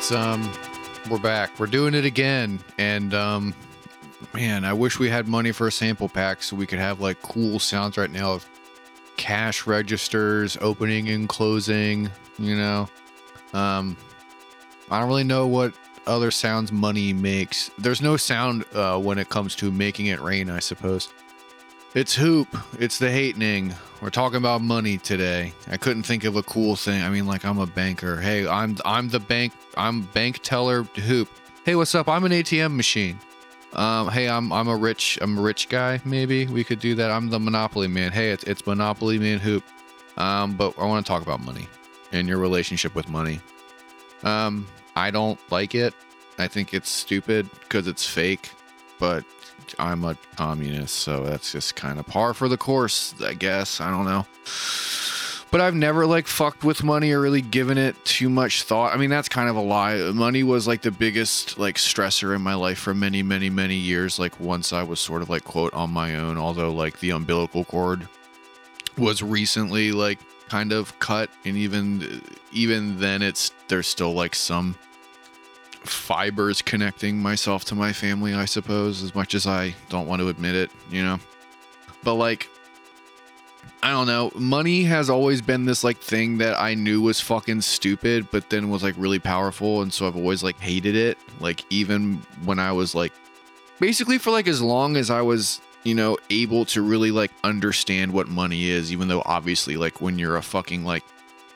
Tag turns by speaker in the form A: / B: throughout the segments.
A: It's um we're back. We're doing it again. And um man, I wish we had money for a sample pack so we could have like cool sounds right now of cash registers opening and closing, you know. Um I don't really know what other sounds money makes. There's no sound uh, when it comes to making it rain, I suppose. It's hoop. It's the hatening. We're talking about money today. I couldn't think of a cool thing. I mean, like I'm a banker. Hey, I'm I'm the bank. I'm bank teller hoop. Hey, what's up? I'm an ATM machine. Um, hey, I'm I'm a rich I'm a rich guy. Maybe we could do that. I'm the Monopoly man. Hey, it's it's Monopoly man hoop. Um, but I want to talk about money and your relationship with money. Um, I don't like it. I think it's stupid because it's fake. But I'm a communist, so that's just kind of par for the course, I guess. I don't know. But I've never like fucked with money or really given it too much thought. I mean, that's kind of a lie. Money was like the biggest like stressor in my life for many, many, many years. Like once I was sort of like quote on my own, although like the umbilical cord was recently like kind of cut and even even then it's there's still like some fibers connecting myself to my family, I suppose, as much as I don't want to admit it, you know. But like I don't know, money has always been this like thing that I knew was fucking stupid, but then was like really powerful and so I've always like hated it, like even when I was like basically for like as long as I was you know, able to really like understand what money is, even though obviously, like, when you're a fucking like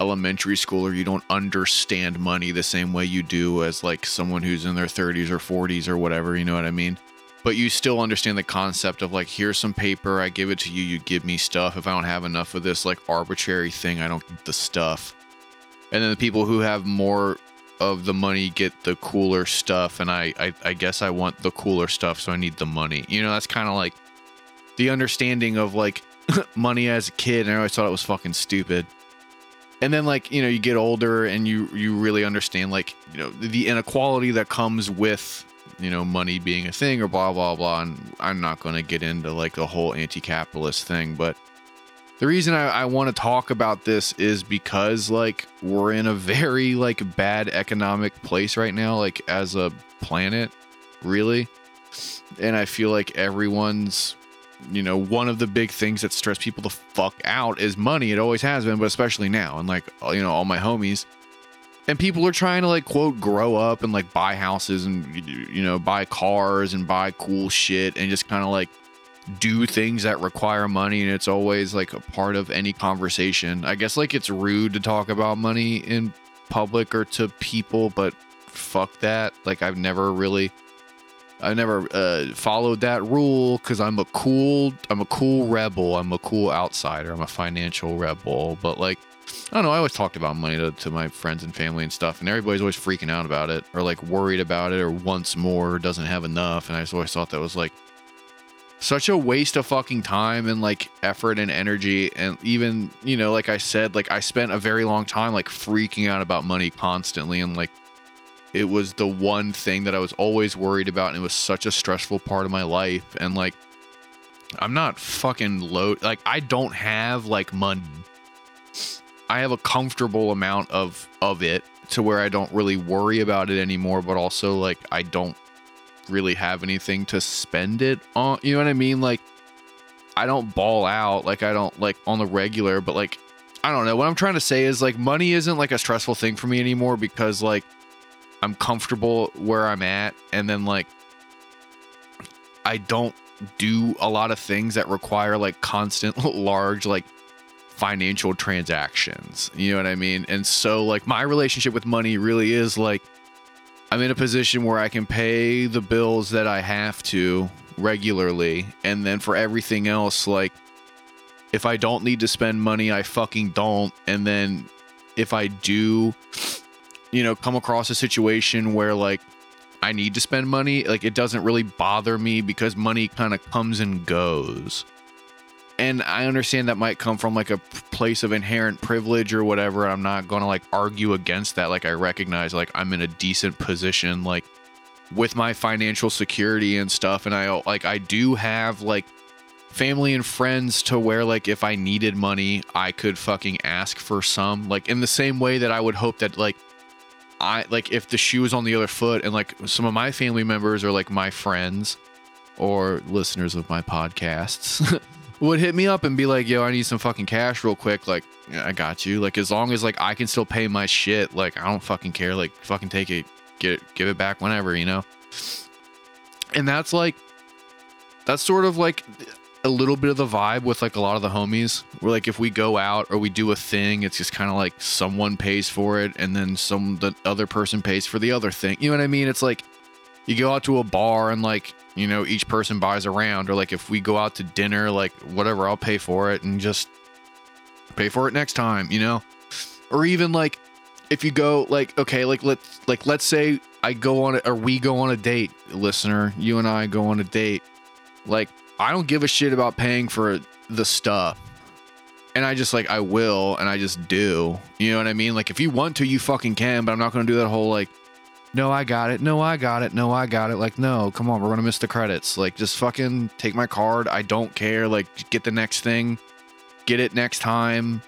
A: elementary schooler, you don't understand money the same way you do as like someone who's in their 30s or 40s or whatever, you know what I mean? But you still understand the concept of like, here's some paper, I give it to you, you give me stuff. If I don't have enough of this like arbitrary thing, I don't get the stuff. And then the people who have more of the money get the cooler stuff, and I, I, I guess I want the cooler stuff, so I need the money. You know, that's kind of like the understanding of like money as a kid, and I always thought it was fucking stupid and then like you know you get older and you you really understand like you know the inequality that comes with you know money being a thing or blah blah blah. And i'm not going to get into like the whole anti-capitalist thing but the reason I, I want to talk about this is because like we're in a very like bad economic place right now like as a planet really. And i feel like everyone's you know, one of the big things that stress people the fuck out is money. It always has been, but especially now. And like, uh, you know, all my homies and people are trying to like quote grow up and like buy houses and you know, buy cars and buy cool shit and just kind of like do things that require money and it's always like a part of any conversation. I guess like it's rude to talk about money in public or to people, but fuck that. Like I've never really I never uh, followed that rule because I'm a cool, I'm a cool rebel. I'm a cool outsider. I'm a financial rebel. But like, I don't know. I always talked about money to, to my friends and family and stuff, and everybody's always freaking out about it or like worried about it or wants more, doesn't have enough. And I just always thought that was like such a waste of fucking time and like effort and energy. And even, you know, like I said, like I spent a very long time like freaking out about money constantly and like it was the one thing that I was always worried about, and it was such a stressful part of my life. And like, I'm not fucking low. Like, I don't have like money. I have a comfortable amount of of it to where I don't really worry about it anymore. But also, like, I don't really have anything to spend it on. You know what I mean? Like, I don't ball out. Like, I don't like on the regular. But like, I don't know. What I'm trying to say is like, money isn't like a stressful thing for me anymore because like I'm comfortable where I'm at and then like I don't do a lot of things that require like constant large like financial transactions. You know what I mean? And so like my relationship with money really is like I'm in a position where I can pay the bills that I have to regularly and then for everything else like if I don't need to spend money, I fucking don't. And then if I do you know, come across a situation where like I need to spend money, like it doesn't really bother me because money kind of comes and goes. And I understand that might come from like a place of inherent privilege or whatever. I'm not going to like argue against that. Like I recognize like I'm in a decent position like with my financial security and stuff and I like I do have like family and friends to where like if I needed money, I could fucking ask for some. Like in the same way that I would hope that like I like if the shoe is on the other foot and like some of my family members or like my friends or listeners of my podcasts would hit me up and be like, "Yo, I need some fucking cash real quick." Like, yeah, I got you. Like as long as like I can still pay my shit, like I don't fucking care. Like fucking take it, get it, give it back whenever, you know. And that's like that's sort of like a little bit of the vibe with like a lot of the homies. Where like if we go out or we do a thing, it's just kind of like someone pays for it and then some the other person pays for the other thing. You know what I mean? It's like you go out to a bar and like you know each person buys a round or like if we go out to dinner like whatever i'll pay for it and just pay for it next time you know or even like if you go like okay like let's like let's say i go on a, or we go on a date listener you and i go on a date like i don't give a shit about paying for the stuff and i just like i will and i just do you know what i mean like if you want to you fucking can but i'm not gonna do that whole like no, I got it. No, I got it. No, I got it. Like, no, come on, we're gonna miss the credits. Like, just fucking take my card. I don't care. Like, get the next thing, get it next time,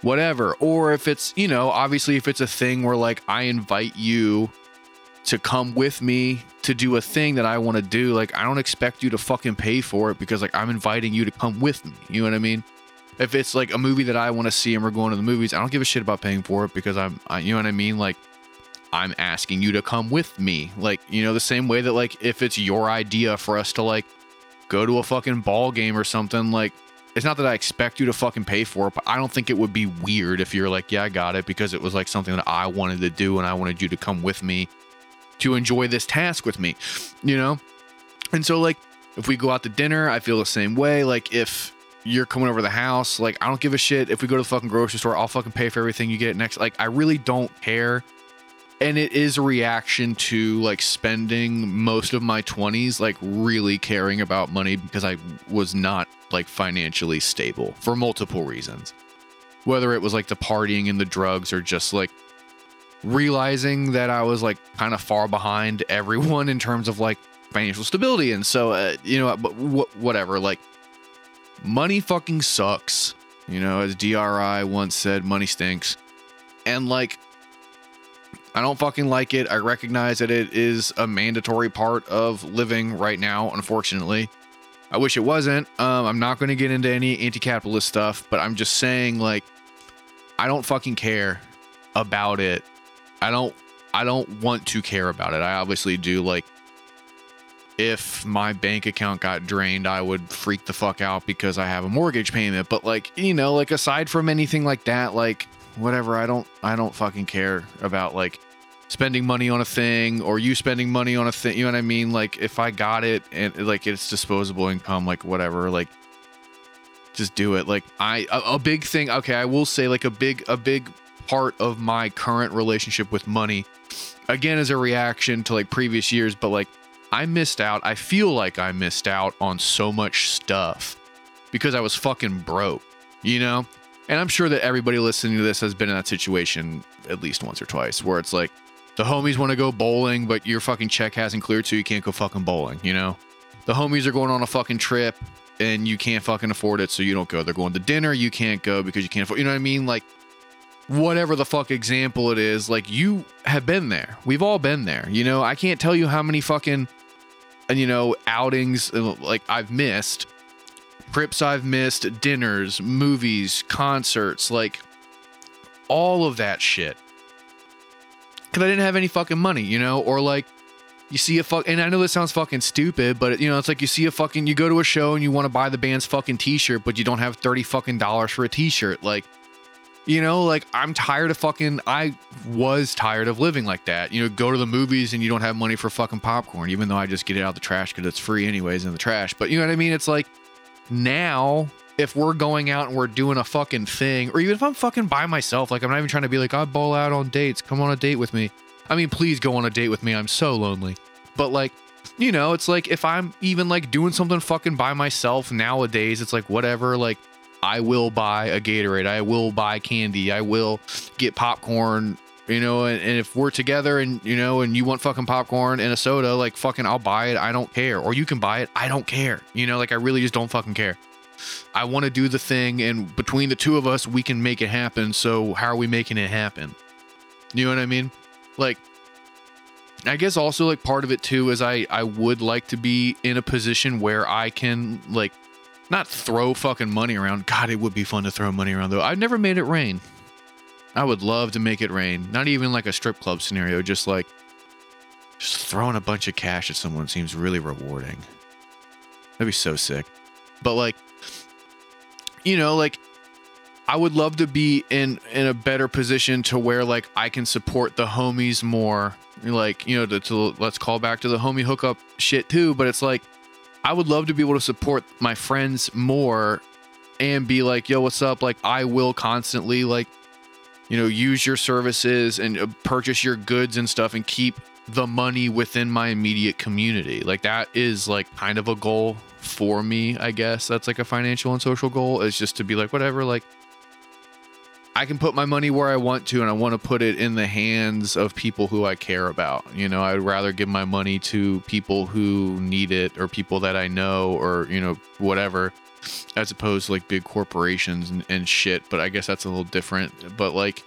A: whatever. Or if it's, you know, obviously, if it's a thing where like I invite you to come with me to do a thing that I want to do, like, I don't expect you to fucking pay for it because like I'm inviting you to come with me. You know what I mean? If it's like a movie that I want to see and we're going to the movies, I don't give a shit about paying for it because I'm, I, you know what I mean? Like, I'm asking you to come with me. Like, you know, the same way that like if it's your idea for us to like go to a fucking ball game or something, like it's not that I expect you to fucking pay for it, but I don't think it would be weird if you're like, yeah, I got it because it was like something that I wanted to do and I wanted you to come with me to enjoy this task with me, you know? And so like if we go out to dinner, I feel the same way. Like if you're coming over the house, like I don't give a shit if we go to the fucking grocery store, I'll fucking pay for everything you get next. Like I really don't care and it is a reaction to like spending most of my 20s like really caring about money because I was not like financially stable for multiple reasons. Whether it was like the partying and the drugs or just like realizing that I was like kind of far behind everyone in terms of like financial stability and so uh, you know but wh- whatever like money fucking sucks. You know, as DRI once said, money stinks. And like I don't fucking like it. I recognize that it is a mandatory part of living right now, unfortunately. I wish it wasn't. Um, I'm not going to get into any anti capitalist stuff, but I'm just saying, like, I don't fucking care about it. I don't. I don't want to care about it. I obviously do. Like, if my bank account got drained, I would freak the fuck out because I have a mortgage payment. But like, you know, like aside from anything like that, like whatever, I don't I don't fucking care about like spending money on a thing or you spending money on a thing. You know what I mean? Like if I got it and like it's disposable income, like whatever, like just do it. Like I a, a big thing. Okay, I will say like a big a big part of my current relationship with money, again, as a reaction to like previous years, but like I missed out. I feel like I missed out on so much stuff because I was fucking broke, you know? And I'm sure that everybody listening to this has been in that situation at least once or twice where it's like, the homies want to go bowling, but your fucking check hasn't cleared, so you can't go fucking bowling, you know? The homies are going on a fucking trip and you can't fucking afford it, so you don't go. They're going to dinner, you can't go because you can't afford you know what I mean? Like whatever the fuck example it is, like you have been there. We've all been there. You know, I can't tell you how many fucking you know, outings uh, like I've missed, trips I've missed, dinners, movies, concerts, like all of that shit because I didn't have any fucking money, you know, or like you see a fuck, and I know this sounds fucking stupid, but you know, it's like you see a fucking, you go to a show and you want to buy the band's fucking t-shirt, but you don't have 30 fucking dollars for a t-shirt. Like, you know, like I'm tired of fucking, I was tired of living like that. You know, go to the movies and you don't have money for fucking popcorn, even though I just get it out of the trash because it's free anyways in the trash. But you know what I mean? It's like now if we're going out and we're doing a fucking thing, or even if I'm fucking by myself, like I'm not even trying to be like, I ball out on dates, come on a date with me. I mean, please go on a date with me. I'm so lonely. But like, you know, it's like if I'm even like doing something fucking by myself nowadays, it's like whatever, like I will buy a Gatorade, I will buy candy, I will get popcorn, you know, and, and if we're together and you know, and you want fucking popcorn and a soda, like fucking I'll buy it. I don't care. Or you can buy it. I don't care. You know, like I really just don't fucking care. I want to do the thing, and between the two of us, we can make it happen. So, how are we making it happen? You know what I mean? like I guess also like part of it too is I I would like to be in a position where I can like not throw fucking money around. God, it would be fun to throw money around though. I've never made it rain. I would love to make it rain. Not even like a strip club scenario, just like just throwing a bunch of cash at someone seems really rewarding. That'd be so sick. But like you know, like I would love to be in in a better position to where like I can support the homies more. Like, you know, to, to let's call back to the homie hookup shit too, but it's like I would love to be able to support my friends more and be like, yo, what's up? Like, I will constantly, like, you know, use your services and uh, purchase your goods and stuff and keep the money within my immediate community. Like, that is like kind of a goal for me, I guess. That's like a financial and social goal is just to be like, whatever, like, I can put my money where I want to, and I want to put it in the hands of people who I care about. You know, I'd rather give my money to people who need it or people that I know or, you know, whatever, as opposed to like big corporations and, and shit. But I guess that's a little different. But like,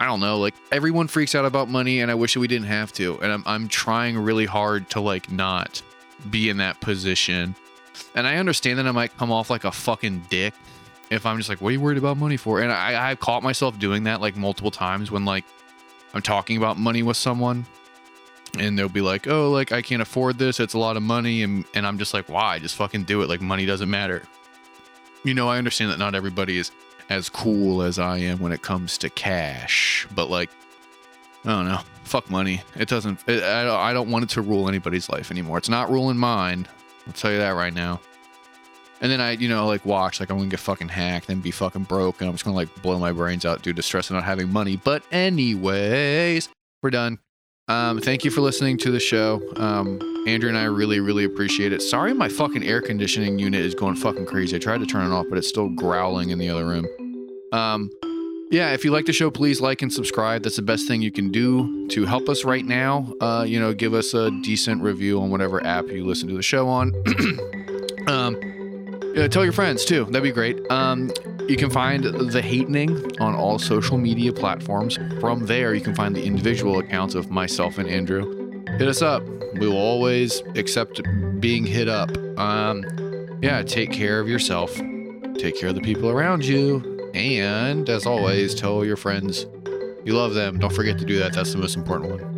A: I don't know, like everyone freaks out about money, and I wish we didn't have to. And I'm, I'm trying really hard to like not be in that position. And I understand that I might come off like a fucking dick if I'm just like, what are you worried about money for? And I, I've caught myself doing that like multiple times when like I'm talking about money with someone and they'll be like, oh, like I can't afford this. It's a lot of money. And, and I'm just like, why? Just fucking do it. Like money doesn't matter. You know, I understand that not everybody is as cool as I am when it comes to cash, but like, I don't know. Fuck money. It doesn't, it, I, I don't want it to rule anybody's life anymore. It's not ruling mine. I'll tell you that right now. And then I, you know, like watch, like I'm gonna get fucking hacked and be fucking broke, and I'm just gonna like blow my brains out due to stress and not having money. But anyways, we're done. Um, thank you for listening to the show. Um, Andrew and I really, really appreciate it. Sorry, my fucking air conditioning unit is going fucking crazy. I tried to turn it off, but it's still growling in the other room. Um, yeah, if you like the show, please like and subscribe. That's the best thing you can do to help us right now. Uh, you know, give us a decent review on whatever app you listen to the show on. um, uh, tell your friends too. That'd be great. Um, you can find the Hatening on all social media platforms. From there, you can find the individual accounts of myself and Andrew. Hit us up. We will always accept being hit up. Um, yeah, take care of yourself. Take care of the people around you. And as always, tell your friends you love them. Don't forget to do that. That's the most important one.